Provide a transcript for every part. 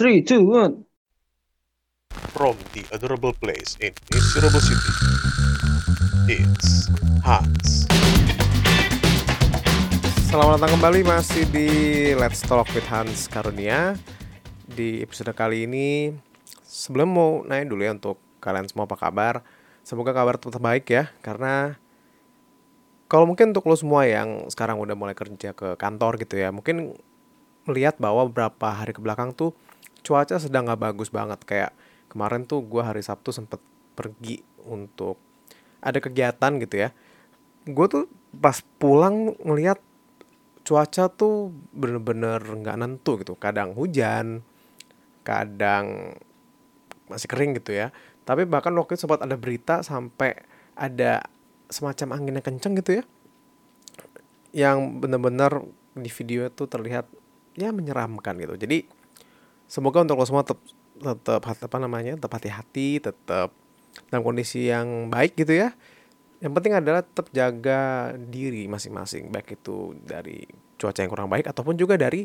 Three, two, one. From the adorable place in miserable city, it's Hans. Selamat datang kembali masih di Let's Talk with Hans Karunia Di episode kali ini Sebelum mau nanya dulu ya untuk kalian semua apa kabar Semoga kabar tetap baik ya Karena Kalau mungkin untuk lo semua yang sekarang udah mulai kerja ke kantor gitu ya Mungkin melihat bahwa beberapa hari ke belakang tuh Cuaca sedang gak bagus banget. Kayak kemarin tuh gue hari Sabtu sempet pergi untuk Ada kegiatan gitu ya. Gue tuh pas pulang ngeliat cuaca tuh bener-bener nggak nentu gitu. Kadang hujan kadang masih kering gitu ya. Tapi bahkan waktu itu sempat ada berita sampai ada semacam angin yang kenceng gitu ya. Yang bener-bener di video itu terlihat ya menyeramkan gitu. Jadi semoga untuk lo semua tetap tetap apa namanya tetap hati-hati tetap dalam kondisi yang baik gitu ya. Yang penting adalah tetap jaga diri masing-masing baik itu dari cuaca yang kurang baik ataupun juga dari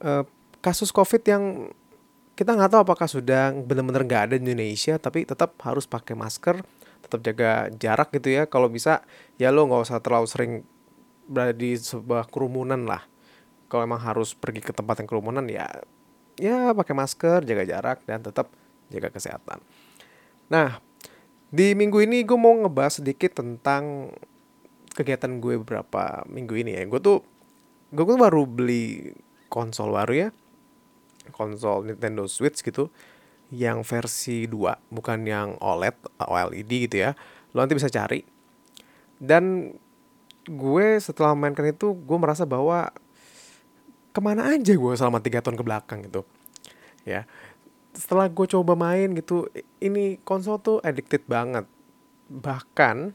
uh, kasus covid yang kita nggak tahu apakah sudah benar-benar nggak ada di Indonesia tapi tetap harus pakai masker tetap jaga jarak gitu ya. Kalau bisa ya lo nggak usah terlalu sering berada di sebuah kerumunan lah. Kalau emang harus pergi ke tempat yang kerumunan ya ya pakai masker jaga jarak dan tetap jaga kesehatan nah di minggu ini gue mau ngebahas sedikit tentang kegiatan gue beberapa minggu ini ya. Gue tuh gue tuh baru beli konsol baru ya. Konsol Nintendo Switch gitu yang versi 2, bukan yang OLED, OLED gitu ya. Lo nanti bisa cari. Dan gue setelah mainkan itu gue merasa bahwa ke mana aja gue selama tiga tahun ke belakang gitu. Ya. Setelah gue coba main gitu ini konsol tuh addicted banget. Bahkan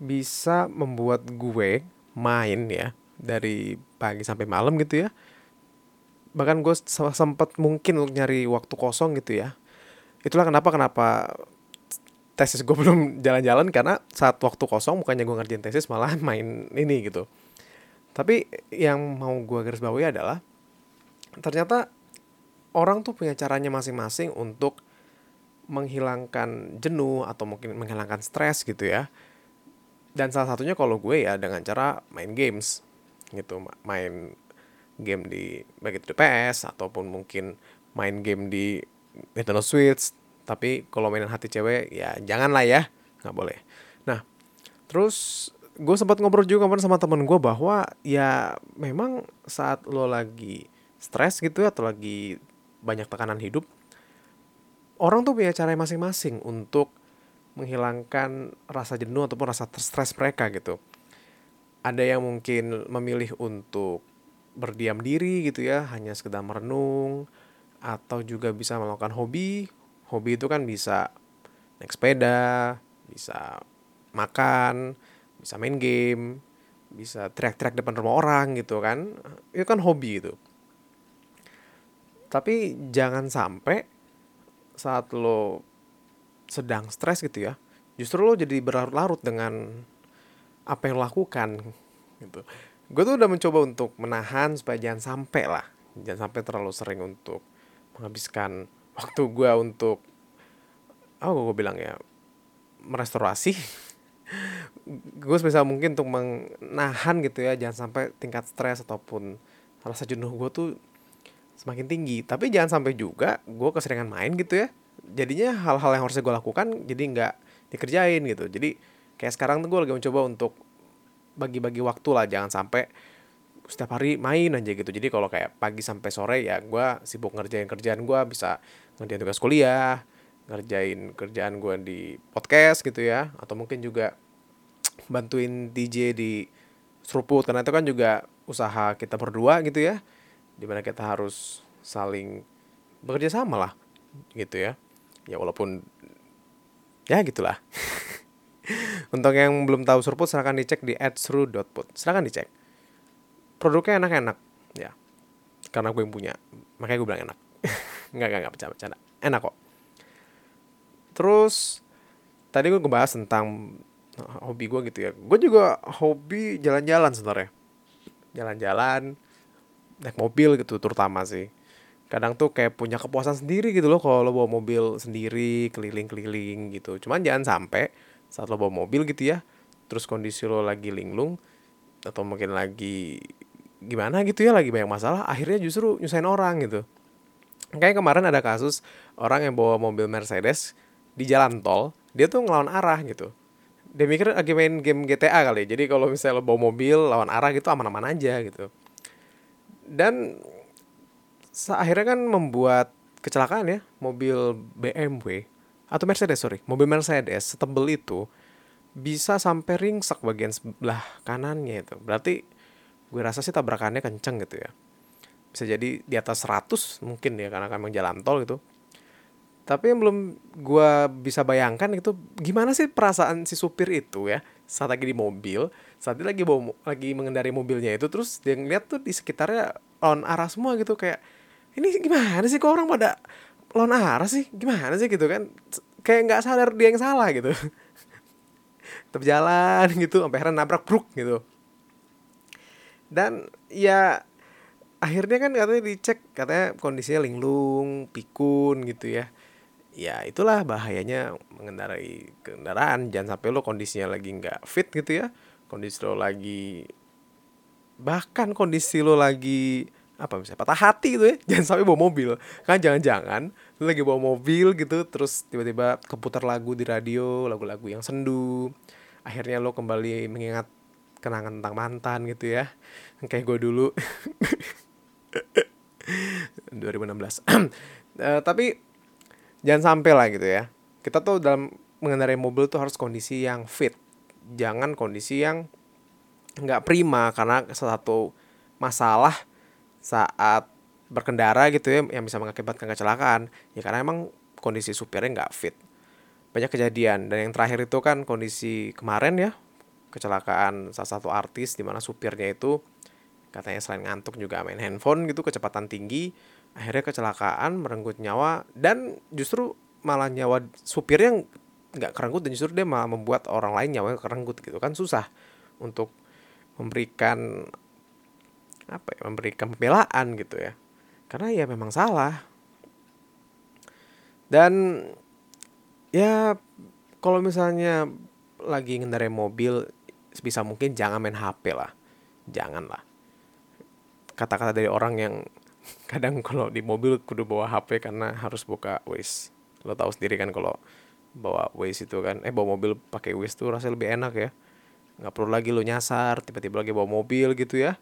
bisa membuat gue main ya dari pagi sampai malam gitu ya. Bahkan gue sempat mungkin untuk nyari waktu kosong gitu ya. Itulah kenapa kenapa tesis gue belum jalan-jalan karena saat waktu kosong bukannya gue ngerjain tesis malah main ini gitu tapi yang mau gue garis bawahi adalah ternyata orang tuh punya caranya masing-masing untuk menghilangkan jenuh atau mungkin menghilangkan stres gitu ya. Dan salah satunya kalau gue ya dengan cara main games gitu, main game di baik itu di PS ataupun mungkin main game di Nintendo Switch. Tapi kalau mainan hati cewek ya janganlah ya, nggak boleh. Nah, terus gue sempat ngobrol juga kemarin sama temen gue bahwa ya memang saat lo lagi stres gitu atau lagi banyak tekanan hidup, orang tuh punya cara masing-masing untuk menghilangkan rasa jenuh ataupun rasa stres mereka gitu. Ada yang mungkin memilih untuk berdiam diri gitu ya, hanya sekedar merenung atau juga bisa melakukan hobi. Hobi itu kan bisa naik sepeda, bisa makan, bisa main game, bisa teriak-teriak depan rumah orang gitu kan. Itu kan hobi itu. Tapi jangan sampai saat lo sedang stres gitu ya, justru lo jadi berlarut-larut dengan apa yang lo lakukan gitu. Gue tuh udah mencoba untuk menahan supaya jangan sampai lah, jangan sampai terlalu sering untuk menghabiskan waktu gue untuk, oh gue bilang ya, merestorasi. Gue sebisa mungkin untuk menahan gitu ya, jangan sampai tingkat stres ataupun rasa jenuh gue tuh semakin tinggi. Tapi jangan sampai juga gue keseringan main gitu ya. Jadinya hal-hal yang harusnya gue lakukan jadi nggak dikerjain gitu. Jadi kayak sekarang tuh gue lagi mencoba untuk bagi-bagi waktu lah jangan sampai setiap hari main aja gitu. Jadi kalau kayak pagi sampai sore ya gue sibuk ngerjain kerjaan gue bisa ngerjain tugas kuliah ngerjain kerjaan gue di podcast gitu ya atau mungkin juga bantuin DJ di seruput. Karena itu kan juga usaha kita berdua gitu ya. Di mana kita harus saling bekerja sama lah gitu ya. Ya walaupun ya gitulah. Untuk yang belum tahu surput silahkan dicek di adsru.put silahkan dicek. Produknya enak-enak ya. Karena gue yang punya makanya gue bilang enak. Nggak nggak nggak bercanda bercanda enak kok. Terus tadi gue ngebahas tentang hobi gue gitu ya. Gue juga hobi jalan-jalan sebenarnya. Jalan-jalan naik mobil gitu terutama sih. Kadang tuh kayak punya kepuasan sendiri gitu loh kalau lo bawa mobil sendiri keliling-keliling gitu. Cuman jangan sampai saat lo bawa mobil gitu ya terus kondisi lo lagi linglung atau mungkin lagi gimana gitu ya lagi banyak masalah akhirnya justru nyusahin orang gitu. Kayak kemarin ada kasus orang yang bawa mobil Mercedes di jalan tol dia tuh ngelawan arah gitu dia mikir lagi main game GTA kali. Jadi kalau misalnya lo bawa mobil lawan arah gitu aman-aman aja gitu. Dan akhirnya kan membuat kecelakaan ya mobil BMW atau Mercedes sorry. Mobil Mercedes setebel itu bisa sampai ringsek bagian sebelah kanannya itu. Berarti gue rasa sih tabrakannya kenceng gitu ya. Bisa jadi di atas 100 mungkin ya karena kan jalan tol gitu tapi yang belum gue bisa bayangkan itu gimana sih perasaan si supir itu ya saat lagi di mobil saat dia lagi bawa, lagi mengendari mobilnya itu terus dia ngeliat tuh di sekitarnya on arah semua gitu kayak ini gimana sih kok orang pada lawan arah sih? Gimana sih? Gitu kan. Kayak nggak sadar dia yang salah gitu. Terjalan gitu sampai akhirnya nabrak bruk gitu. Dan ya akhirnya kan katanya dicek katanya kondisinya linglung pikun gitu ya ya itulah bahayanya mengendarai kendaraan. Jangan sampai lo kondisinya lagi nggak fit gitu ya. Kondisi lo lagi bahkan kondisi lo lagi apa misalnya patah hati gitu ya. Jangan sampai bawa mobil. Kan jangan-jangan lu lagi bawa mobil gitu terus tiba-tiba keputar lagu di radio lagu-lagu yang sendu. Akhirnya lo kembali mengingat kenangan tentang mantan gitu ya. Kayak gue dulu. 2016 uh, eh, tapi jangan sampai lah gitu ya. Kita tuh dalam mengendarai mobil tuh harus kondisi yang fit. Jangan kondisi yang nggak prima karena satu masalah saat berkendara gitu ya yang bisa mengakibatkan kecelakaan. Ya karena emang kondisi supirnya nggak fit. Banyak kejadian. Dan yang terakhir itu kan kondisi kemarin ya kecelakaan salah satu artis di mana supirnya itu katanya selain ngantuk juga main handphone gitu kecepatan tinggi akhirnya kecelakaan merenggut nyawa dan justru malah nyawa supirnya nggak kerenggut dan justru dia malah membuat orang lain nyawanya kerenggut gitu kan susah untuk memberikan apa ya memberikan pembelaan gitu ya. Karena ya memang salah. Dan ya kalau misalnya lagi ngendarai mobil sebisa mungkin jangan main HP lah. Jangan lah kata-kata dari orang yang kadang kalau di mobil kudu bawa HP karena harus buka Waze. Lo tahu sendiri kan kalau bawa Waze itu kan eh bawa mobil pakai Waze tuh rasanya lebih enak ya. Nggak perlu lagi lo nyasar tiba-tiba lagi bawa mobil gitu ya.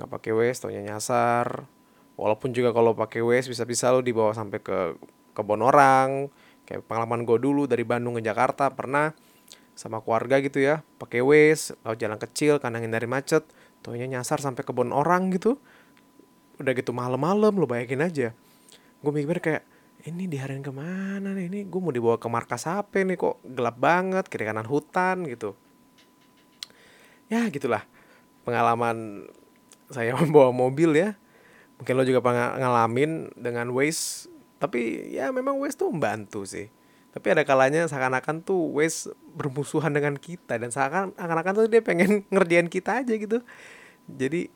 Nggak pakai Waze taunya nyasar. Walaupun juga kalau pakai Waze bisa-bisa lo dibawa sampai ke kebon orang. Kayak pengalaman gue dulu dari Bandung ke Jakarta pernah sama keluarga gitu ya pakai Waze lalu jalan kecil karena dari macet taunya nyasar sampai kebun orang gitu. Udah gitu malam-malam lo bayangin aja. Gue mikir kayak ini diharin ke mana nih? Ini gue mau dibawa ke markas apa nih kok gelap banget kiri kanan hutan gitu. Ya gitulah pengalaman saya membawa mobil ya. Mungkin lo juga pernah ngalamin dengan Waze tapi ya memang Waze tuh membantu sih tapi ada kalanya seakan-akan tuh Waze bermusuhan dengan kita dan seakan-akan tuh dia pengen ngerjain kita aja gitu. Jadi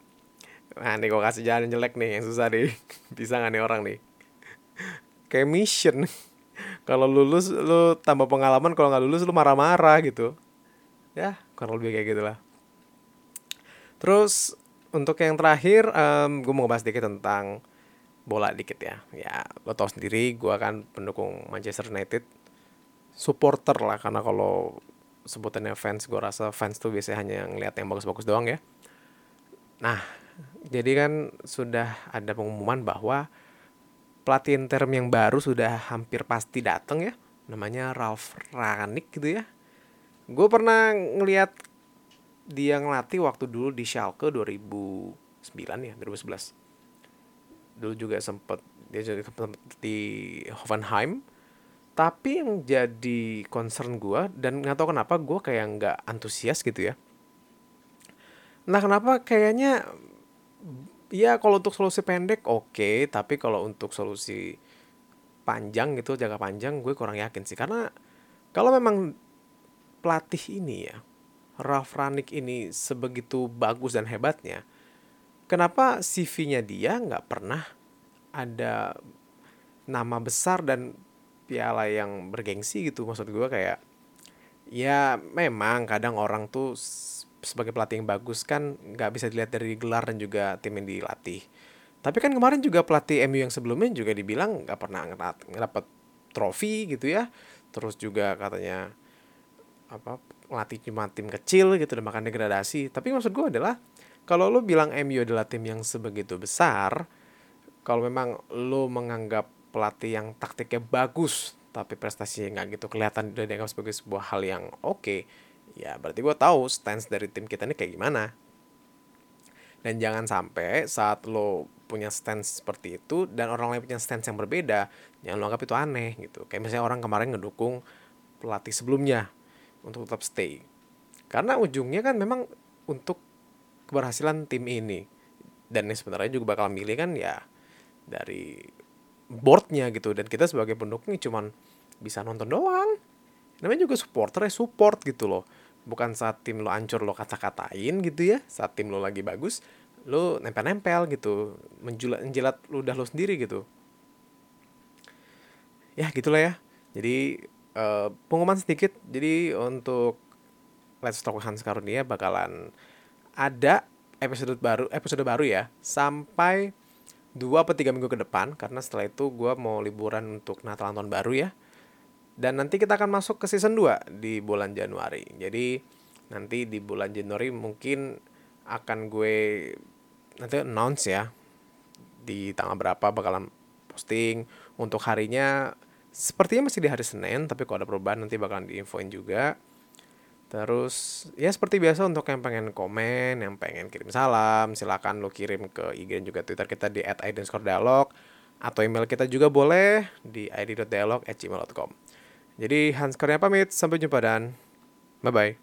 nah nih gue kasih jalan jelek nih yang susah deh bisa gak nih orang nih? Kayak mission. Kalau lulus lu tambah pengalaman kalau nggak lulus lu marah-marah gitu. Ya kurang lebih kayak gitulah. Terus untuk yang terakhir um, gue mau ngebahas dikit tentang bola dikit ya. Ya lo tau sendiri gue kan pendukung Manchester United supporter lah karena kalau sebutannya fans gue rasa fans tuh biasanya hanya ngeliat yang bagus-bagus doang ya. Nah jadi kan sudah ada pengumuman bahwa pelatih Inter yang baru sudah hampir pasti datang ya namanya Ralf Rangnick gitu ya. Gue pernah ngeliat dia ngelatih waktu dulu di Schalke 2009 ya 2011 dulu juga sempet dia jadi di Hoffenheim tapi yang jadi concern gue dan nggak tahu kenapa gue kayak nggak antusias gitu ya. Nah kenapa kayaknya ya kalau untuk solusi pendek oke. Okay, tapi kalau untuk solusi panjang gitu jangka panjang gue kurang yakin sih. Karena kalau memang pelatih ini ya Ralf Rangnick ini sebegitu bagus dan hebatnya, kenapa CV-nya dia nggak pernah ada nama besar dan piala yang bergengsi gitu maksud gue kayak ya memang kadang orang tuh sebagai pelatih yang bagus kan nggak bisa dilihat dari gelar dan juga tim yang dilatih. Tapi kan kemarin juga pelatih MU yang sebelumnya juga dibilang nggak pernah ngedapet trofi gitu ya. Terus juga katanya apa ngelatih cuma tim kecil gitu dan makan degradasi. Tapi maksud gue adalah kalau lo bilang MU adalah tim yang sebegitu besar kalau memang lo menganggap pelatih yang taktiknya bagus tapi prestasinya nggak gitu kelihatan dan dianggap sebagai sebuah hal yang oke ya berarti gue tahu stance dari tim kita ini kayak gimana. Dan jangan sampai saat lo punya stance seperti itu dan orang lain punya stance yang berbeda jangan lo anggap itu aneh gitu. Kayak misalnya orang kemarin ngedukung pelatih sebelumnya untuk tetap stay. Karena ujungnya kan memang untuk keberhasilan tim ini dan ini sebenarnya juga bakal milih kan ya dari boardnya gitu. Dan kita sebagai pendukung ya cuman bisa nonton doang. Namanya juga supporter ya support gitu loh. Bukan saat tim lo ancur lo kata-katain gitu ya. Saat tim lo lagi bagus lo nempel-nempel gitu. Menjulat menjilat ludah lo sendiri gitu. Ya gitulah ya. Jadi eh, pengumuman sedikit. Jadi untuk Let's Talk Hans Karunia bakalan ada episode baru episode baru ya. Sampai dua atau tiga minggu ke depan karena setelah itu gue mau liburan untuk Natal tahun baru ya. Dan nanti kita akan masuk ke season 2 di bulan Januari. Jadi nanti di bulan Januari mungkin akan gue nanti announce ya di tanggal berapa bakalan posting. Untuk harinya sepertinya masih di hari Senin tapi kalau ada perubahan nanti bakalan diinfoin juga Terus ya seperti biasa untuk yang pengen komen, yang pengen kirim salam, silakan lo kirim ke IG dan juga Twitter kita di @idenscore_dialog atau email kita juga boleh di id.dialog@gmail.com. Jadi Hans Kurnia pamit, sampai jumpa dan bye bye.